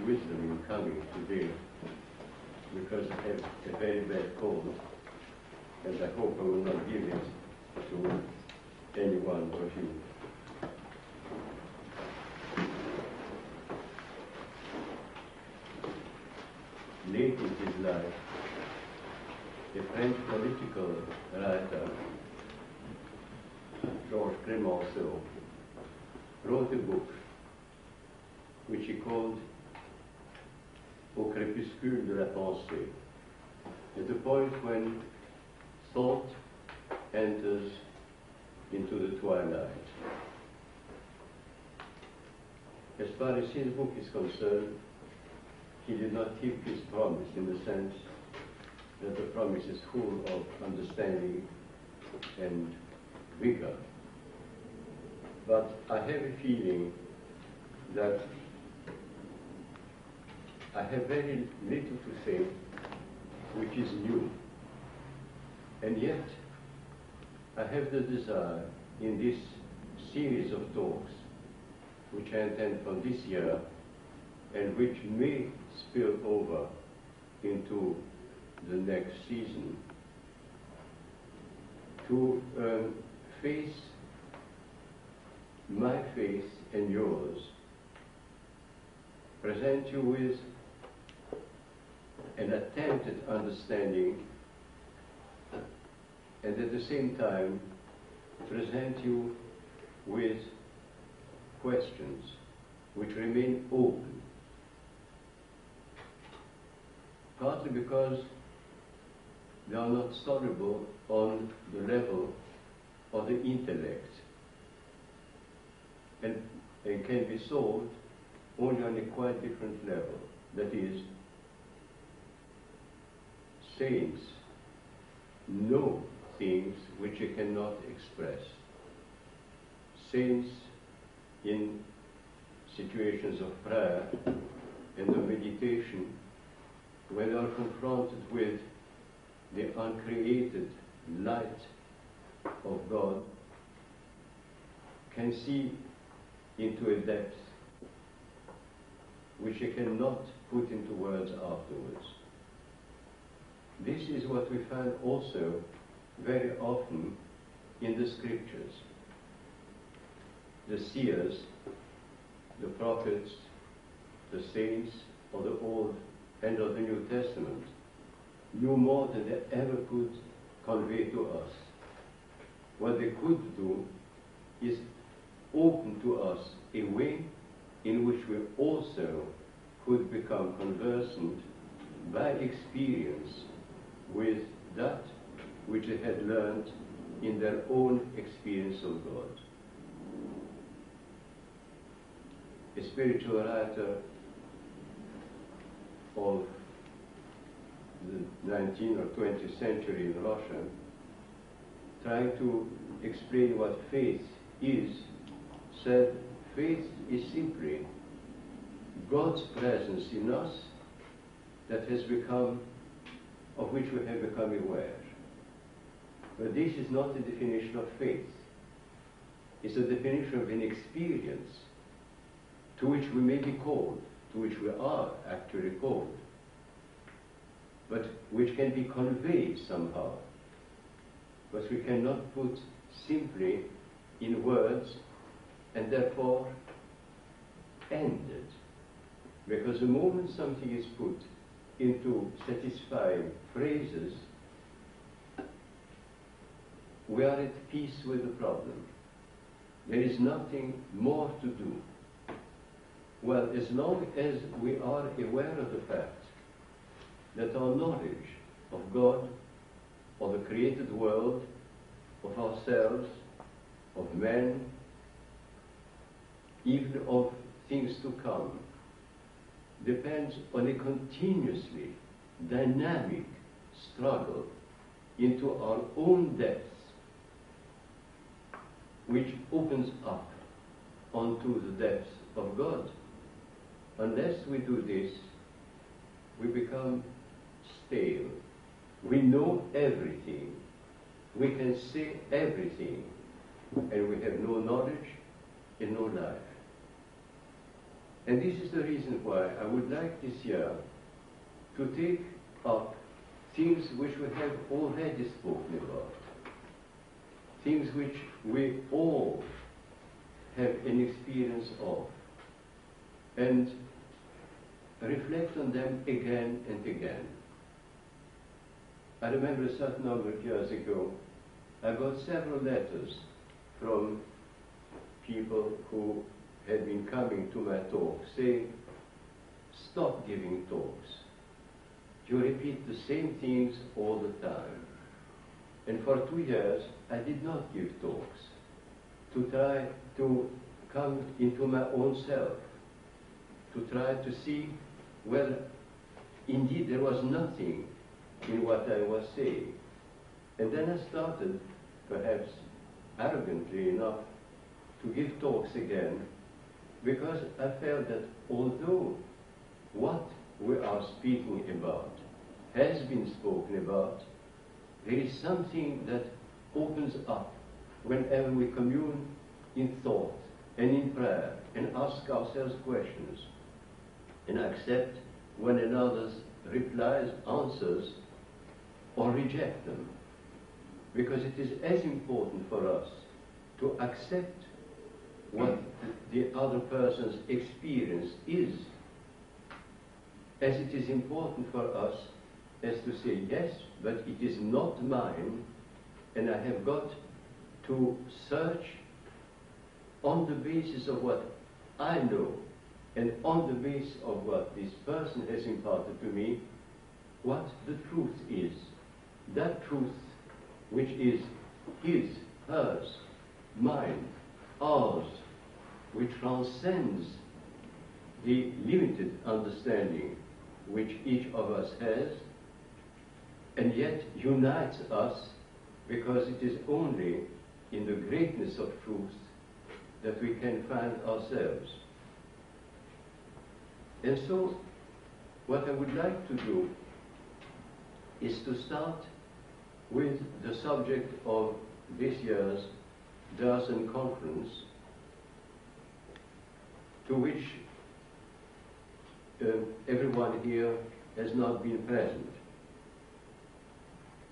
wisdom in coming to today because I have a very bad cold and I hope I will not give it to anyone of you. Late in his life, a French political writer, Georges Clemenceau, wrote a book which he called Au crépuscule de er la pensée, at the point when thought enters into the twilight. As far as his book is concerned, he did not keep his promise in the sense that the promise is full of understanding and vigor. But I have a feeling that I have very little to say which is new. And yet, I have the desire in this series of talks, which I intend for this year, and which may spill over into the next season, to um, face my face and yours, present you with an attempt at understanding and at the same time present you with questions which remain open. Partly because they are not soluble on the level of the intellect and, and can be solved only on a quite different level. That is, saints know things which you cannot express. Saints in situations of prayer and of meditation, when they are confronted with the uncreated light of God, can see into a depth which you cannot put into words afterwards. This is what we find also very often in the scriptures. The seers, the prophets, the saints of the Old and of the New Testament knew more than they ever could convey to us. What they could do is open to us a way in which we also could become conversant by experience with that which they had learned in their own experience of God. A spiritual writer of the 19th or 20th century in Russia, trying to explain what faith is, said faith is simply God's presence in us that has become, of which we have become aware. But this is not the definition of faith. It's a definition of an experience to which we may be called, to which we are actually called, but which can be conveyed somehow. But we cannot put simply in words and therefore ended. Because the moment something is put into satisfying phrases, we are at peace with the problem. There is nothing more to do. Well, as long as we are aware of the fact that our knowledge of God, of the created world, of ourselves, of men, even of things to come, depends on a continuously dynamic struggle into our own depths, which opens up onto the depths of God. Unless we do this, we become stale. We know everything. We can say everything. And we have no knowledge and no life. And this is the reason why I would like this year to take up things which we have already spoken about, things which we all have an experience of, and reflect on them again and again. I remember a certain number of years ago, I got several letters from people who had been coming to my talk saying, stop giving talks. You repeat the same things all the time. And for two years, I did not give talks to try to come into my own self, to try to see whether indeed there was nothing in what I was saying. And then I started, perhaps arrogantly enough, to give talks again because I felt that although what we are speaking about has been spoken about, there is something that opens up whenever we commune in thought and in prayer and ask ourselves questions and accept one another's replies, answers, or reject them. Because it is as important for us to accept what the other person's experience is, as it is important for us as to say, yes, but it is not mine, and I have got to search on the basis of what I know and on the basis of what this person has imparted to me, what the truth is. That truth which is his, hers, mine, ours, which transcends the limited understanding which each of us has, and yet unites us because it is only in the greatness of truth that we can find ourselves. And so, what I would like to do is to start with the subject of this year's Diocesan Conference, to which uh, everyone here has not been present.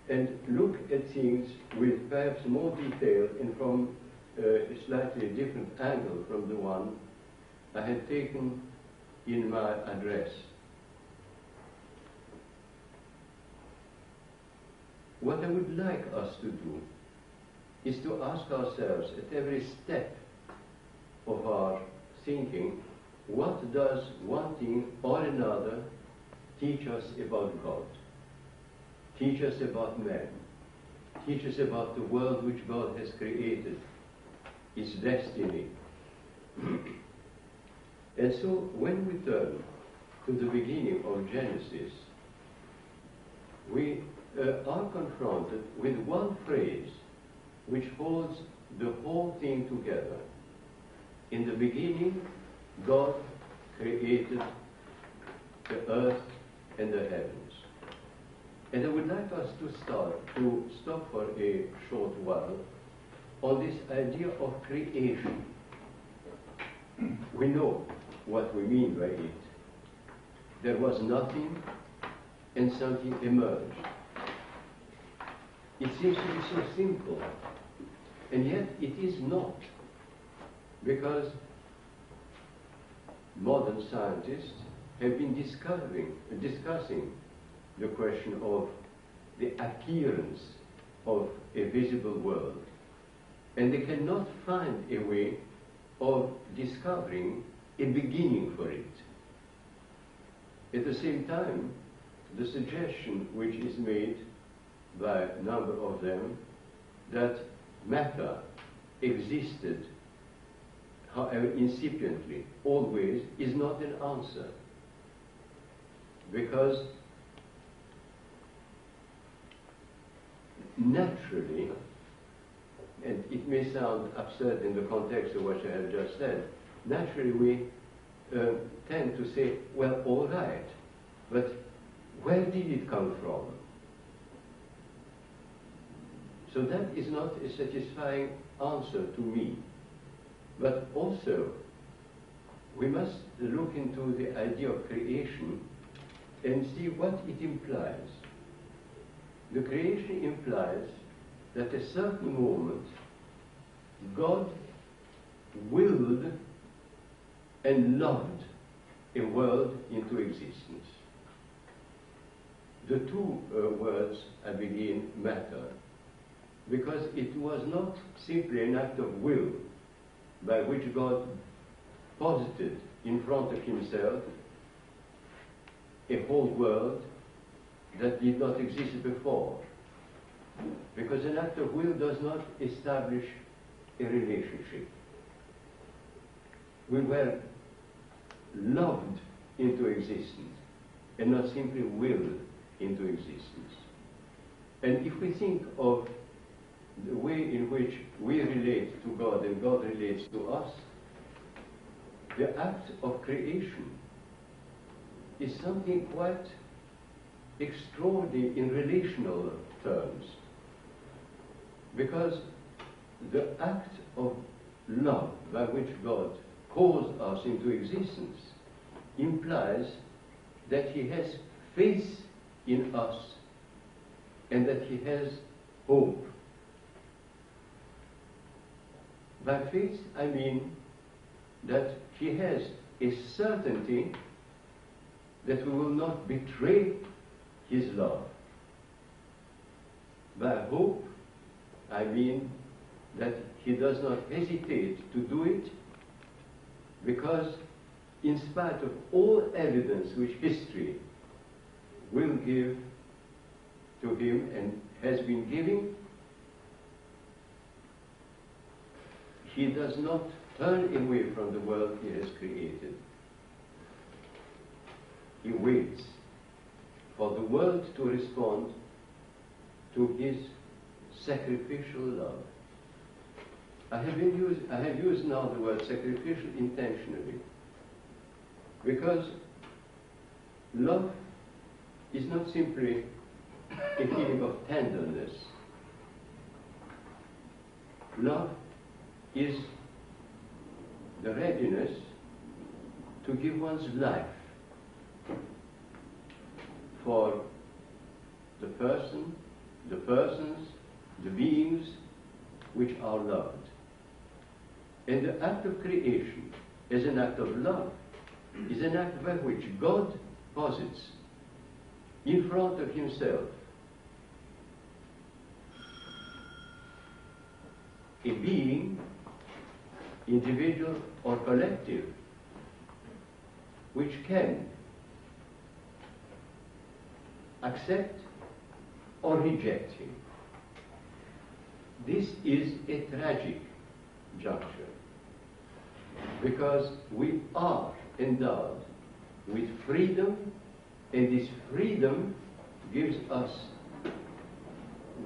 And look at things with perhaps more detail and from uh, a slightly different angle from the one I had taken in my address. What I would like us to do is to ask ourselves at every step of our thinking, what does one thing or another teach us about God? Teach us about man? Teach us about the world which God has created, its destiny. and so when we turn to the beginning of Genesis, we uh, are confronted with one phrase which holds the whole thing together. In the beginning, God created the earth and the heavens. And I would like us to start, to stop for a short while on this idea of creation. We know what we mean by it. There was nothing and something emerged. It seems to be so simple, and yet it is not. Because modern scientists have been discovering, discussing the question of the appearance of a visible world. And they cannot find a way of discovering a beginning for it. At the same time, the suggestion which is made by a number of them that matter existed, however incipiently, always, is not an answer. Because naturally, and it may sound absurd in the context of what I have just said, naturally we uh, tend to say, well, all right, but where did it come from? So that is not a satisfying answer to me. But also, we must look into the idea of creation and see what it implies. The creation implies that at a certain moment God willed and loved a world into existence. The two uh, words I begin matter because it was not simply an act of will by which God posited in front of himself a whole world that did not exist before. Because an act of will does not establish a relationship. We were loved into existence and not simply willed into existence. And if we think of the way in which we relate to God and God relates to us, the act of creation is something quite extraordinary in relational terms. Because the act of love by which God calls us into existence implies that He has faith in us and that He has hope. By faith, I mean that He has a certainty that we will not betray His love. By hope, I mean that He does not hesitate to do it because in spite of all evidence which history will give to him and has been giving, he does not turn away from the world he has created. He waits for the world to respond to his sacrificial love. I have, used, I have used now the word sacrificial intentionally because love is not simply a feeling of tenderness. Love is the readiness to give one's life for the person, the persons, the beings which are loved. And the act of creation is an act of love, is an act by which God posits in front of himself a being, individual or collective, which can accept or reject him. This is a tragic juncture because we are endowed with freedom and this freedom gives us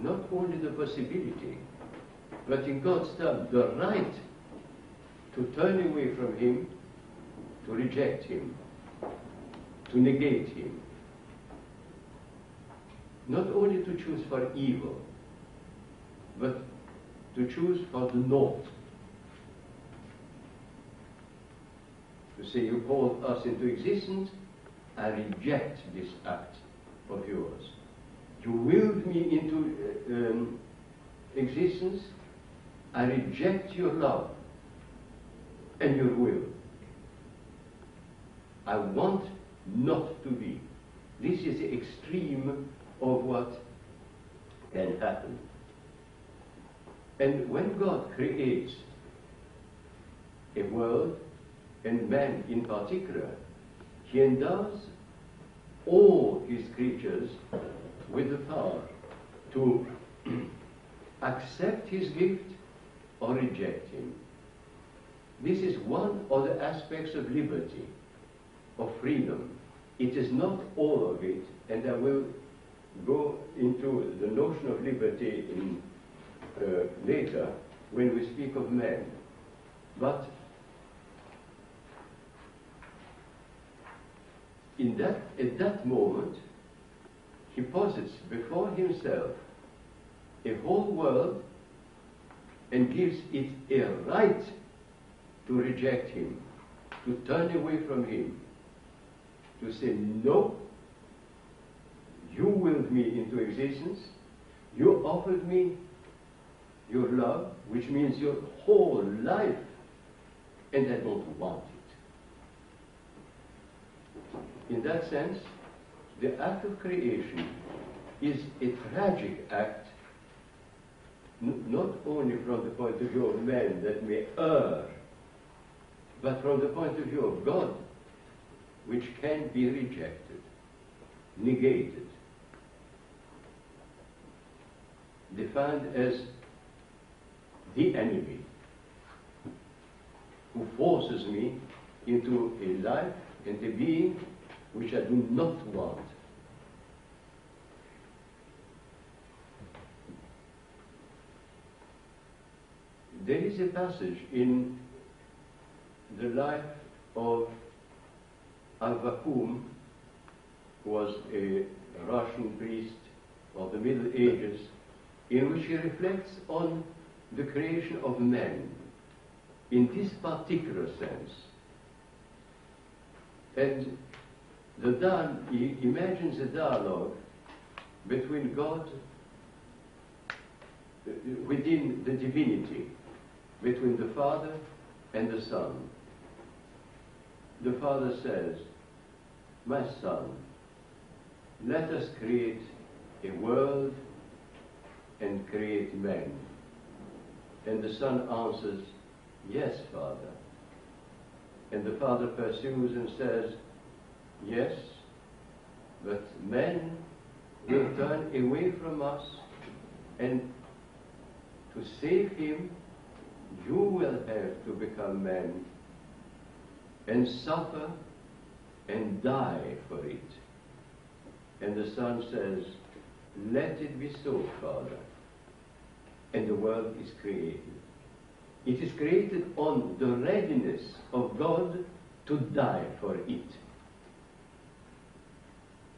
not only the possibility but in God's terms the right to turn away from him to reject him to negate him. Not only to choose for evil but to choose for the north to say you called us into existence, I reject this act of yours. You willed me into uh, um, existence, I reject your love and your will. I want not to be. This is the extreme of what can happen. And when God creates a world, and man in particular, he endows all his creatures with the power to accept his gift or reject him. This is one of the aspects of liberty, of freedom. It is not all of it, and I will go into the notion of liberty in, uh, later when we speak of man. But in that, at that moment, he posits before himself a whole world and gives it a right to reject him. to turn away from him, to say, no, you willed me into existence, you offered me your love, which means your whole life, and I don't want it. In that sense, the act of creation is a tragic act, not only from the point of view of man that may err, but from the point of view of God, which can be rejected, negated, defined as the enemy who forces me into a life and a being which I do not want. There is a passage in life of Avvakum, who was a Russian priest of the Middle Ages, in which he reflects on the creation of man in this particular sense. And the he imagines a dialogue between God uh, within the divinity, between the Father and the Son. The Father says, My Son, let us create a world and create man. And the Son answers, Yes, Father. And the Father pursues and says, Yes, but men will turn away from us, and to save him, you will have to become man and suffer and die for it. And the Son says, Let it be so, Father. And the world is created. It is created on the readiness of God to die for it.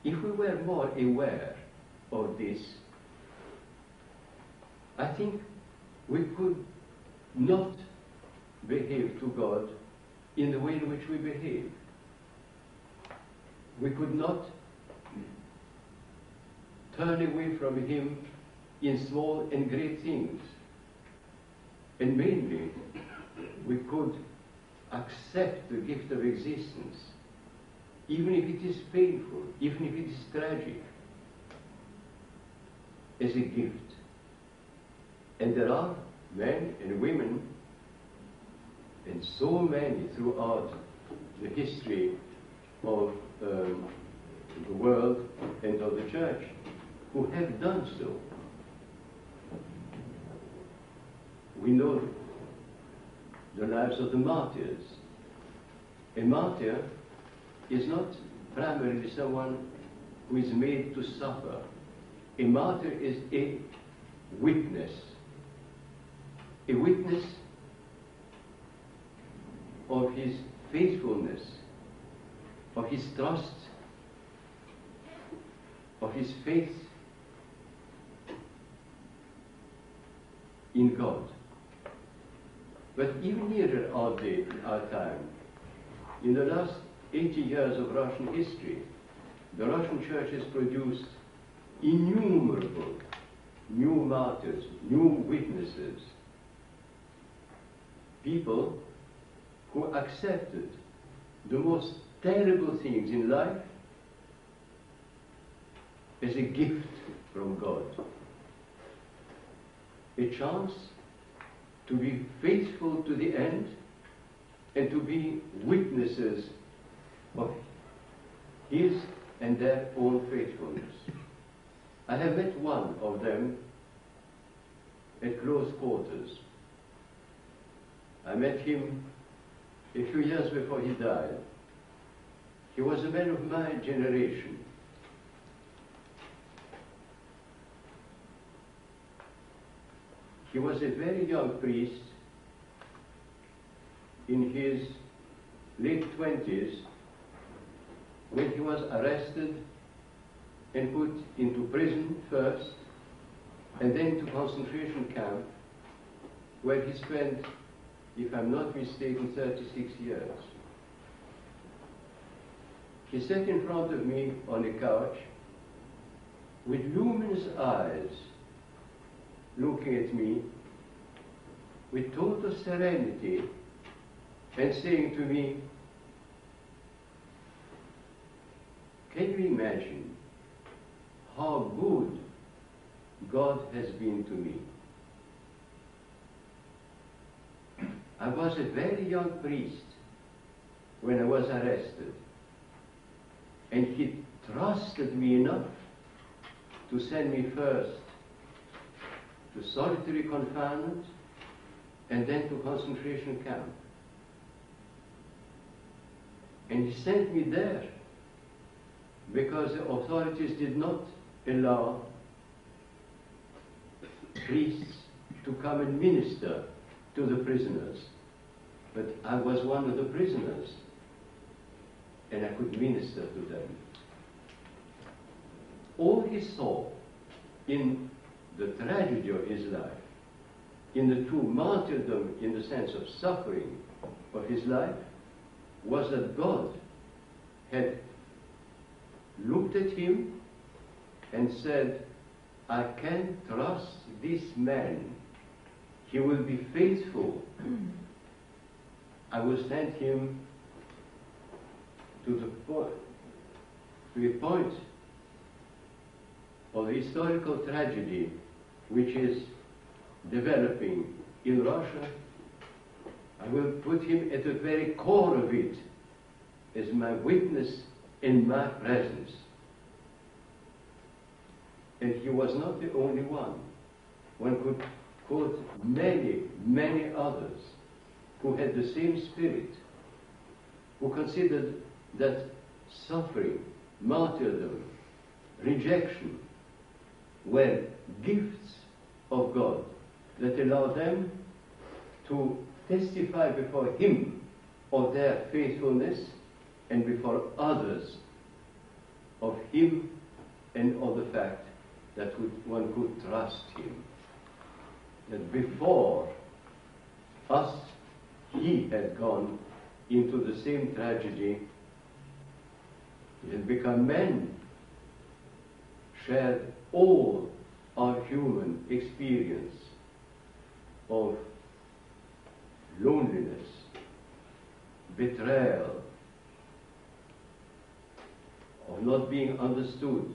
If we were more aware of this, I think we could not behave to God in the way in which we behave. We could not turn away from Him in small and great things. And mainly, we could accept the gift of existence, even if it is painful, even if it is tragic, as a gift. And there are men and women, and so many throughout the history of um, the world and of the church, who have done so. We know the lives of the martyrs. A martyr is not primarily someone who is made to suffer. A martyr is a witness. A witness of his faithfulness, of his trust, of his faith in God. But even nearer our day, our time, in the last 80 years of Russian history, the Russian church has produced innumerable new martyrs, new witnesses, people who accepted the most terrible things in life as a gift from God. A chance to be faithful to the end and to be witnesses of his and their own faithfulness. I have met one of them at close quarters. I met him a few years before he died. He was a man of my generation. He was a very young priest in his late twenties when he was arrested and put into prison first and then to concentration camp where he spent, if I'm not mistaken, 36 years. he sat in front of me on a couch with luminous eyes looking at me with total serenity and saying to me, Can you imagine how good God has been to me? I was a very young priest when I was arrested, and he trusted me enough to send me first to solitary confinement and then to concentration camp. And he sent me there because the authorities did not allow priests to come and minister to the prisoners. But I was one of the prisoners, and I could minister to them. All he saw in the tragedy of his life, in the true martyrdom in the sense of suffering of his life, was that God had looked at him and said, I can trust this man. He will be faithful. I will send him to the point, to a point of historical tragedy which is developing in Russia. I will put him at the very core of it as my witness in my presence. And he was not the only one. One could quote many, many others who had the same spirit, who considered that suffering, martyrdom, rejection were gifts of God that allow them to testify before Him of their faithfulness and before others of Him and of the fact that one could trust Him. That before us, He had gone into the same tragedy, He had become man, shared all our human experience of loneliness, betrayal, of not being understood,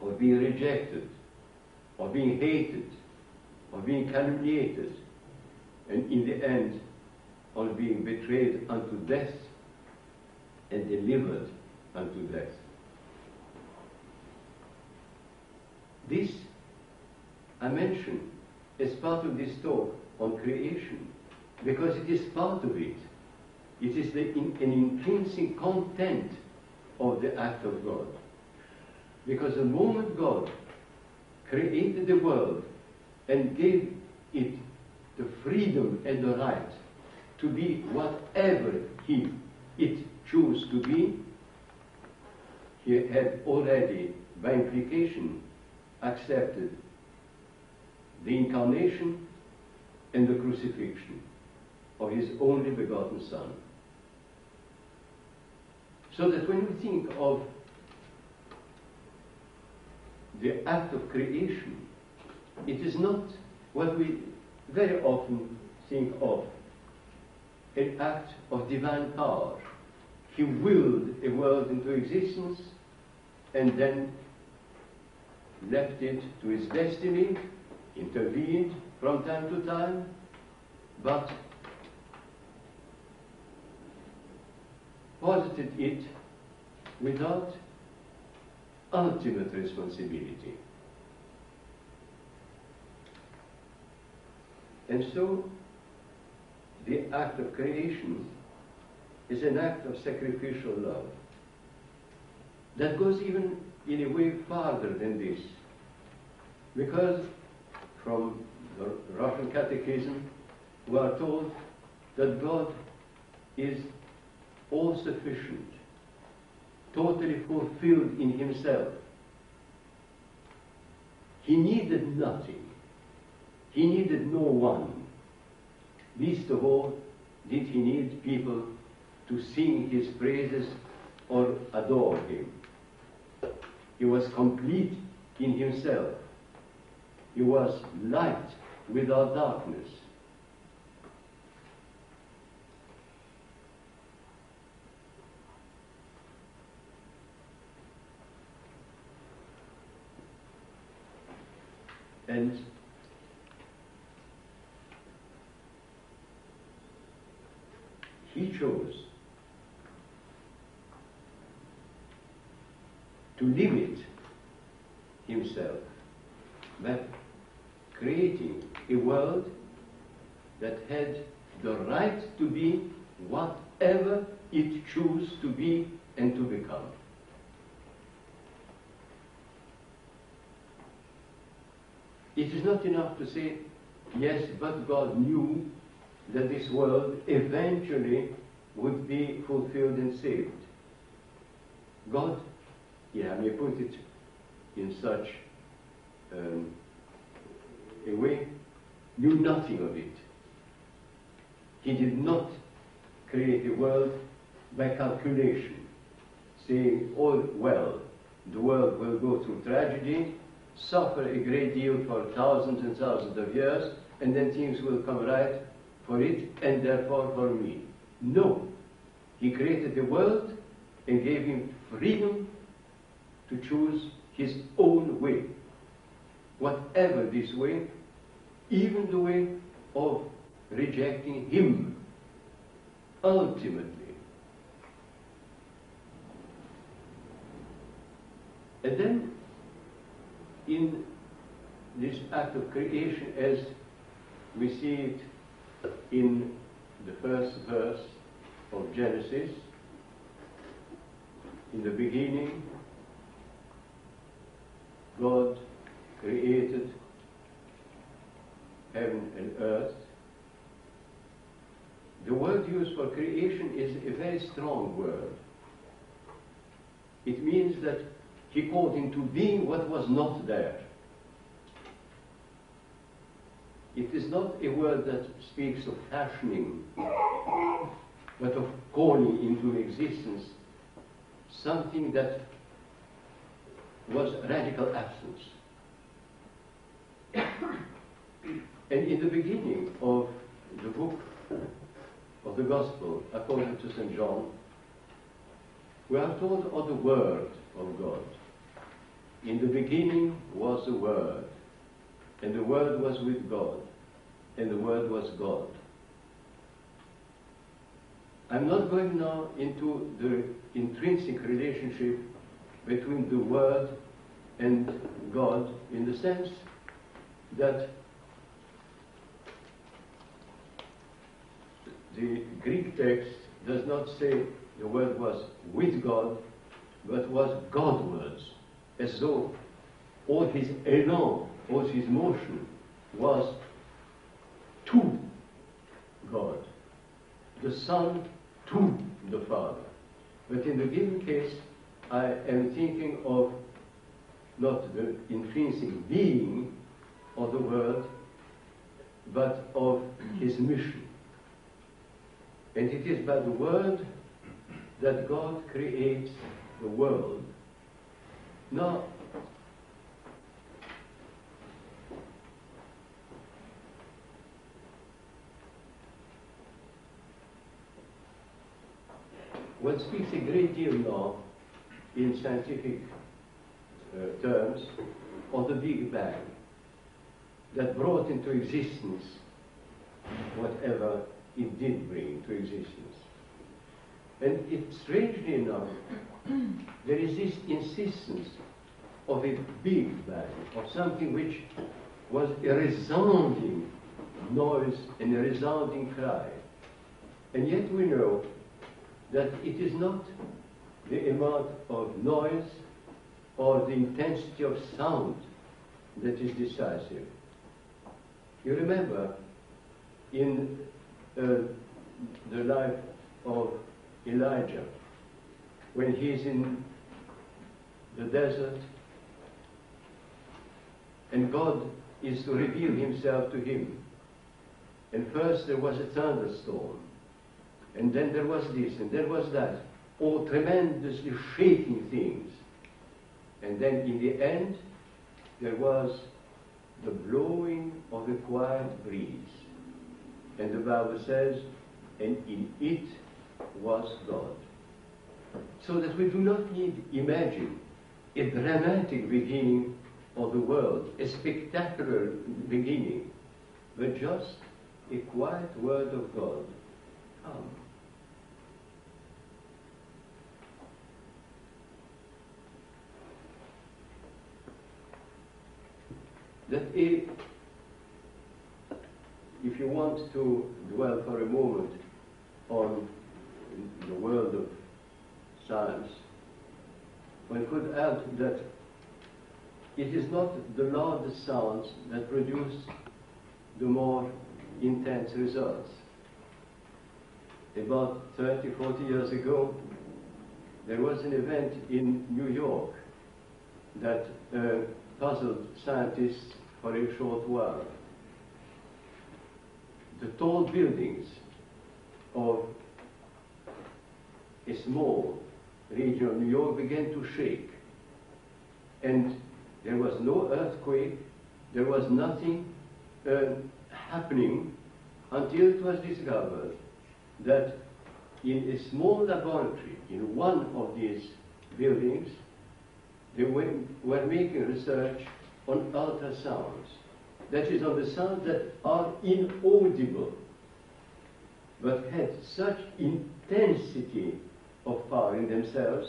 of being rejected, of being hated, of being calumniated, and in the end, of being betrayed unto death and delivered unto death. This I mention as part of this talk on creation because it is part of it. It is the, in, an intrinsic content of the act of God. Because the moment God created the world and gave it the freedom and the right to be whatever he it chose to be, he had already, by implication, accepted the incarnation and the crucifixion of his only begotten Son. So that when we think of the act of creation, it is not what we very often think of an act of divine power. He willed a world into existence and then left it to its destiny, intervened from time to time, but posited it without ultimate responsibility. And so, the act of creation is an act of sacrificial love that goes even in a way farther than this. Because from the Russian Catechism, we are told that God is all sufficient, totally fulfilled in Himself. He needed nothing, He needed no one. Least of all, did He need people to sing his praises or adore him. He was complete in himself. He was light without darkness. And he chose to limit himself by creating a world that had the right to be whatever it chose to be and to become. It is not enough to say, yes, but God knew that this world eventually would be fulfilled and saved. God, yeah, I may put it in such um, a way, knew nothing of it. He did not create the world by calculation, saying, oh, well, the world will go through tragedy, suffer a great deal for thousands and thousands of years, and then things will come right for it and therefore for me. No. He created the world and gave him freedom to choose his own way. Whatever this way, even the way of rejecting him ultimately. And then, in this act of creation, as we see it in the first verse of Genesis, in the beginning, God created heaven and earth. The word used for creation is a very strong word. It means that he called into being what was not there. It is not a word that speaks of fashioning, but of calling into existence something that was radical absence. and in the beginning of the book of the Gospel, according to St. John, we are told of the Word of God. In the beginning was the Word, and the Word was with God, and the Word was God. I'm not going now into the intrinsic relationship between the Word and God in the sense that the Greek text does not say the Word was with God, but was Godwards, as though all his elan, all his motion was to God, the Son to the Father. But in the given case, I am thinking of not the intrinsic being of the world, but of his mission. And it is by the Word that God creates the world. Now, one speaks a great deal now in scientific uh, terms of the Big Bang that brought into existence whatever it did bring to existence. And it, strangely enough, there is this insistence of a big bang, of something which was a resounding noise and a resounding cry. And yet we know that it is not the amount of noise or the intensity of sound that is decisive. You remember in uh, the life of Elijah, when he's in the desert and God is to reveal himself to him. And first there was a thunderstorm. and then there was this, and there was that. All tremendously shaking things. And then in the end, there was the blowing of a quiet breeze. And the Bible says, and in it was God. So that we do not need imagine a dramatic beginning of the world, a spectacular beginning, but just a quiet word of God. Come. That if, if you want to dwell for a moment on the world of science, one could add that it is not the loudest sounds that produce the more intense results. About 30, 40 years ago, there was an event in New York that uh, puzzled scientists for a short while. The tall buildings of a small region of New York began to shake. And there was no earthquake, there was nothing uh, happening until it was discovered that in a small laboratory in one of these buildings, they were, were making research on ultrasounds. That is, on the sounds that are inaudible, but had such intensity of power in themselves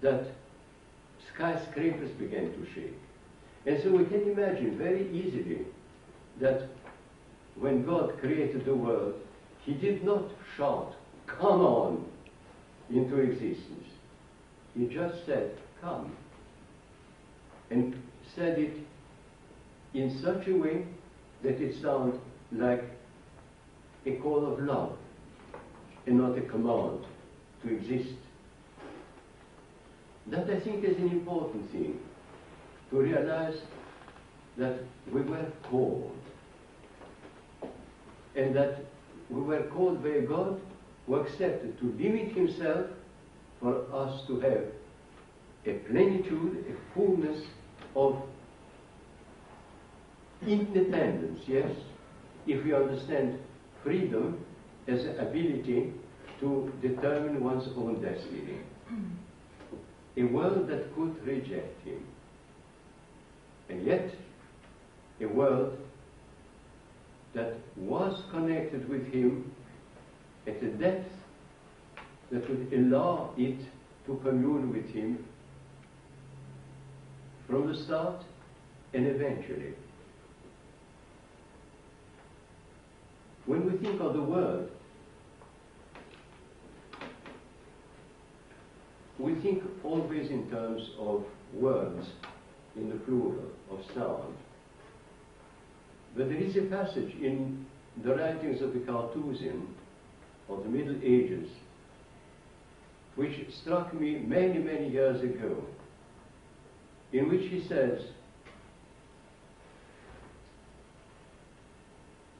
that skyscrapers began to shake. And so we can imagine very easily that when God created the world, He did not shout, Come on, into existence. He just said, Come. And said it in such a way that it sounded like a call of love and not a command to exist. That I think is an important thing to realize that we were called and that we were called by God who accepted to limit himself for us to have a plenitude, a fullness of independence, yes, if we understand freedom as ability to determine one's own destiny. A world that could reject him. And yet, a world that was connected with him at a depth that would allow it to commune with him from the start and eventually. When we think of the world, we think always in terms of words in the plural, of sound. But there is a passage in the writings of the Carthusian of the Middle Ages which struck me many, many years ago, in which he says,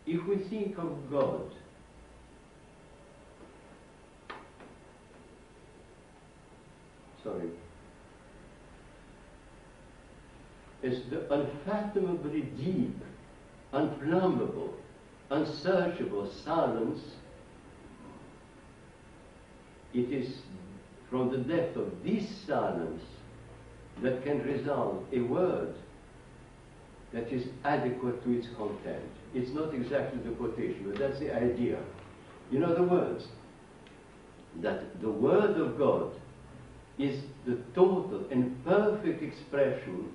if we think of God sorry, as the unfathomably deep, unplumbable, unsearchable silence, it is from the depth of this silence that can result a word that is adequate to its content. It's not exactly the quotation, but that's the idea. In other words, that the Word of God is the total and perfect expression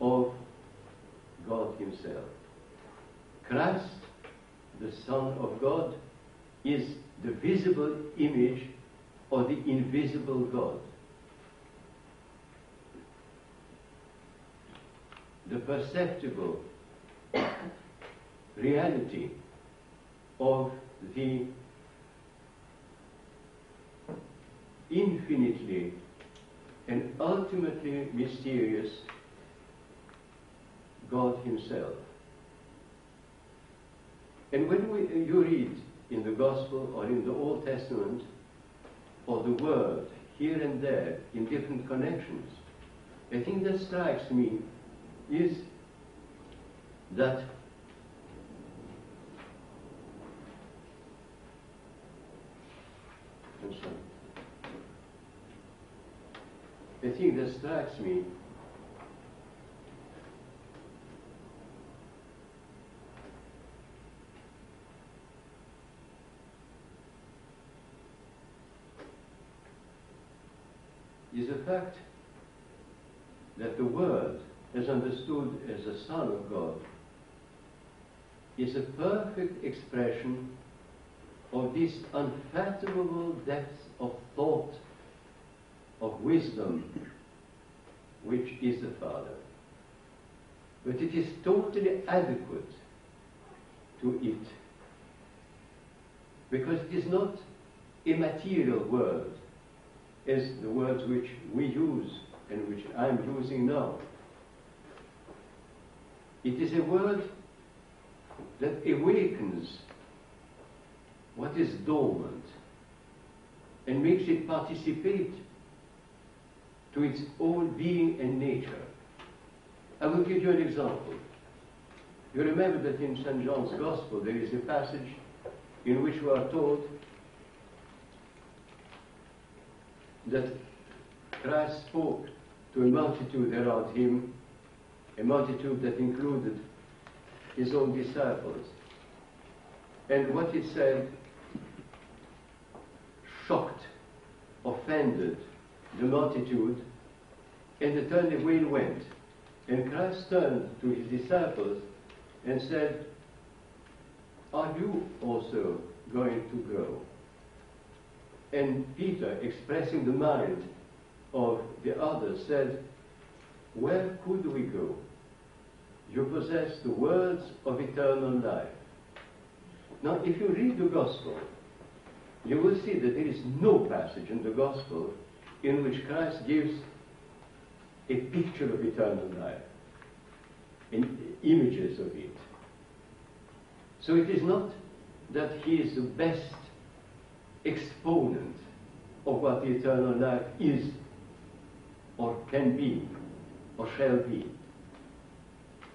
of God Himself. Christ, the Son of God, is the visible image of the invisible God. The perceptible reality of the infinitely and ultimately mysterious God Himself. And when we, you read in the Gospel or in the Old Testament or the word here and there in different connections. A thing that strikes me is that I'm sorry. The thing that strikes me is the fact that the Word, as understood as the Son of God, is a perfect expression of this unfathomable depth of thought, of wisdom, which is the Father. But it is totally adequate to it. Because it is not a material word, as the words which we use and which I'm using now. It is a word that awakens what is dormant and makes it participate to its own being and nature. I will give you an example. You remember that in St. John's Gospel there is a passage in which we are told that Christ spoke to a multitude around him, a multitude that included his own disciples. And what he said shocked, offended the multitude, and the turn away went. And Christ turned to his disciples and said, Are you also going to go? And Peter, expressing the mind of the others, said, Where could we go? You possess the words of eternal life. Now, if you read the Gospel, you will see that there is no passage in the Gospel in which Christ gives a picture of eternal life, in images of it. So it is not that he is the best exponent of what the eternal life is, or can be, or shall be.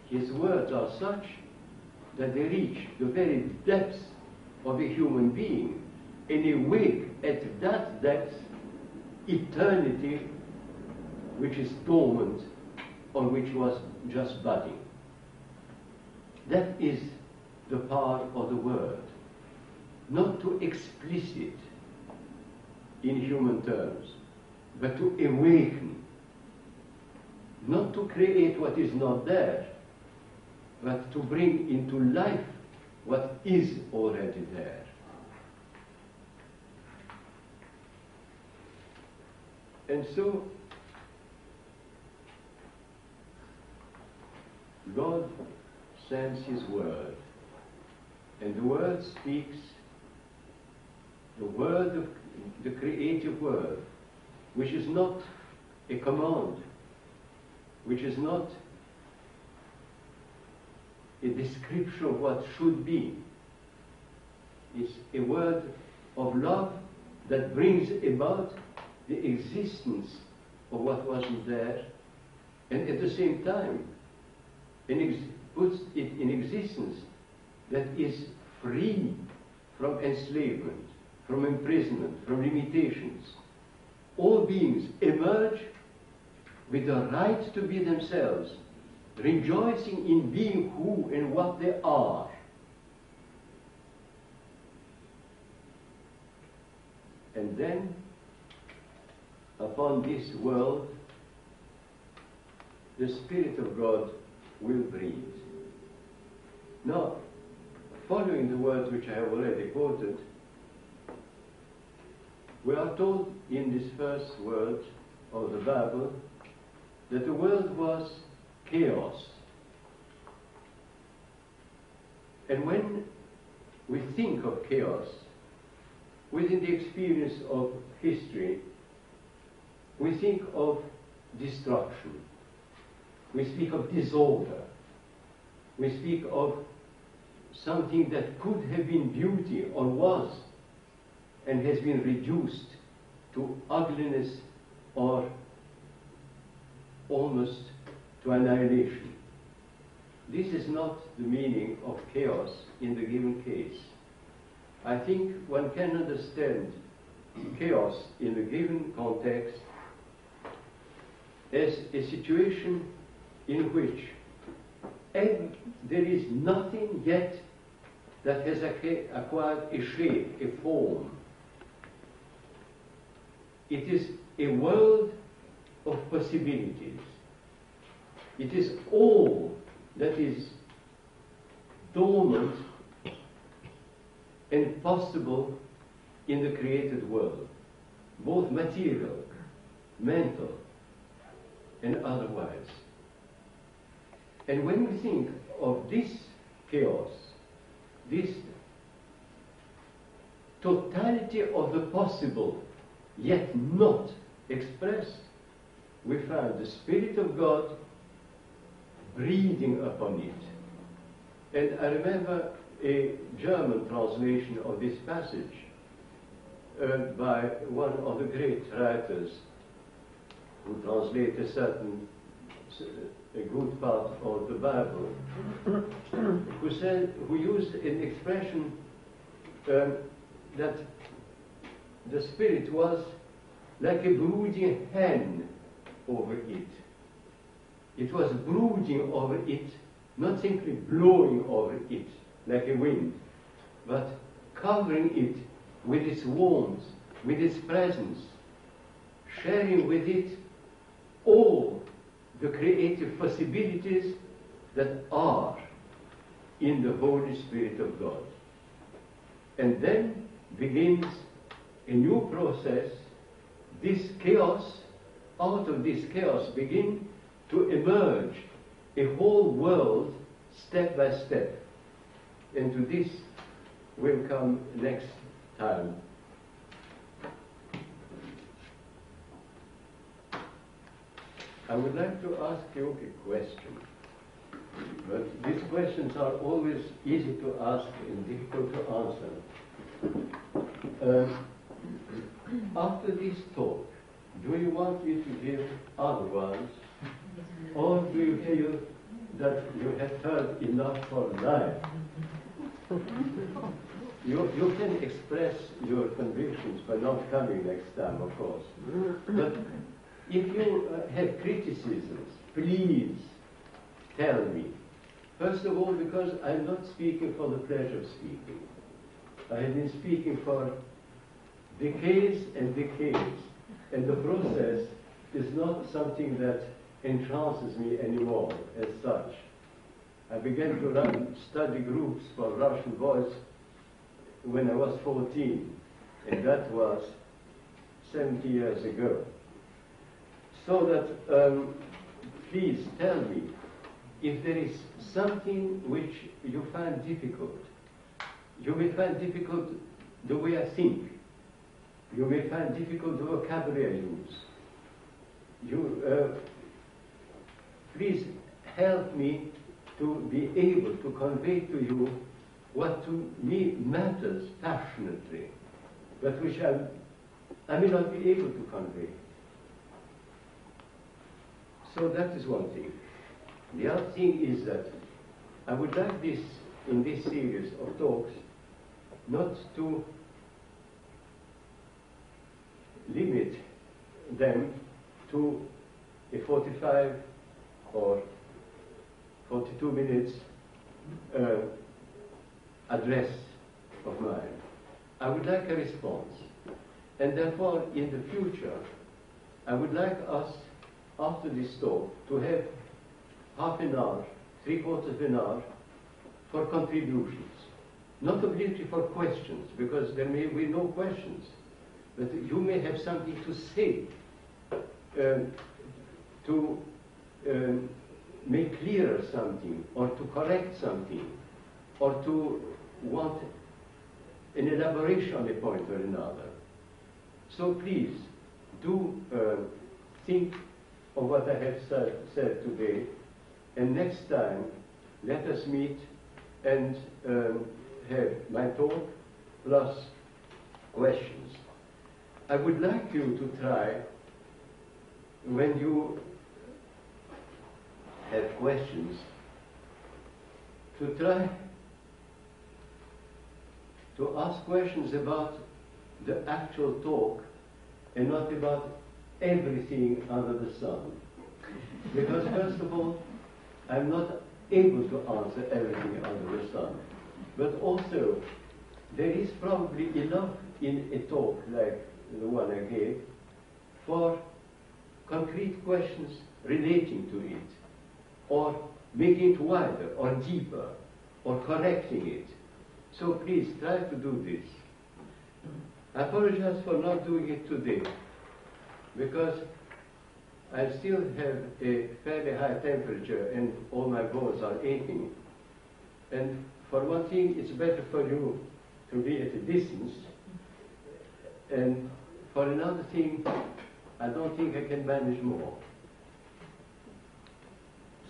His words are such that they reach the very depths of a human being and awake at that depth eternity which is dormant on which was just budding. That is the power of the word. Not to explicit in human terms, but to awaken. Not to create what is not there, but to bring into life what is already there. And so, God sends His word, and the word speaks the word of the creative word, which is not a command, which is not a description of what should be. It's a word of love that brings about the existence of what wasn't there, and at the same time, puts it in existence that is free from enslavement, from imprisonment, from limitations. All beings emerge with the right to be themselves, rejoicing in being who and what they are. And then, upon this world, the Spirit of God will breathe. Now, following the words which I have already quoted, we are told in this first word of the Bible that the world was chaos. And when we think of chaos, within the experience of history, we think of destruction. We speak of disorder. We speak of something that could have been beauty or was and has been reduced to ugliness or almost to annihilation. This is not the meaning of chaos in the given case. I think one can understand chaos in the given context as a situation in which there is nothing yet that has acquired a shape, a form. It is a world of possibilities. It is all that is dormant and possible in the created world, both material, mental, and otherwise. And when we think of this chaos, this totality of the possible, yet not expressed, we find the Spirit of God breathing upon it. And I remember a German translation of this passage uh, by one of the great writers who translate a certain a good part of the Bible, who said, who used an expression um, that the Spirit was like a brooding hen over it. It was brooding over it, not simply blowing over it like a wind, but covering it with its warmth, with its presence, sharing with it all the creative possibilities that are in the Holy Spirit of God. And then begins a new process. This chaos, out of this chaos, begin to emerge a whole world step by step. And to this will come next time. I would like to ask you a question. But these questions are always easy to ask and difficult to answer. Uh, after this talk, do you want me to give other ones? Or do you feel that you have heard enough for life? You, you can express your convictions by not coming next time, of course. But if you uh, have criticisms, please tell me. First of all, because I'm not speaking for the pleasure of speaking. I have been speaking for decades and decades, and the process is not something that entrances me anymore as such. I began to run study groups for Russian boys when I was 14, and that was 70 years ago. So that, um, please tell me if there is something which you find difficult. You may find difficult the way I think. You may find difficult the vocabulary I use. You, uh, please help me to be able to convey to you what to me matters passionately, but which I, I may not be able to convey. So that is one thing. The other thing is that I would like this, in this series of talks, not to limit them to a 45 or 42 minutes uh, address of mine. I would like a response. And therefore, in the future, I would like us after this talk to have half an hour, three quarters of an hour for contributions. Not obligatory for questions, because there may be no questions, but you may have something to say, um, to um, make clearer something, or to correct something, or to want an elaboration on a point or another. So please, do uh, think of what I have said, said today. And next time, let us meet and um, have my talk plus questions. I would like you to try, when you have questions, to try to ask questions about the actual talk and not about everything under the sun. Because first of all, I'm not able to answer everything under the sun. But also, there is probably enough in a talk like the one I gave for concrete questions relating to it, or making it wider or deeper, or correcting it. So please try to do this. I apologize for not doing it today because I still have a fairly high temperature and all my bones are aching. And for one thing, it's better for you to be at a distance. And for another thing, I don't think I can manage more.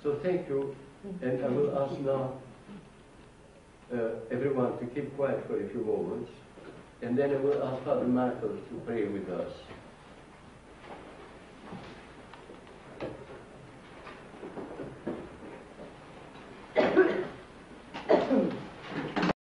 So thank you, and I will ask now uh, everyone to keep quiet for a few moments, and then I will ask Father Michael to pray with us.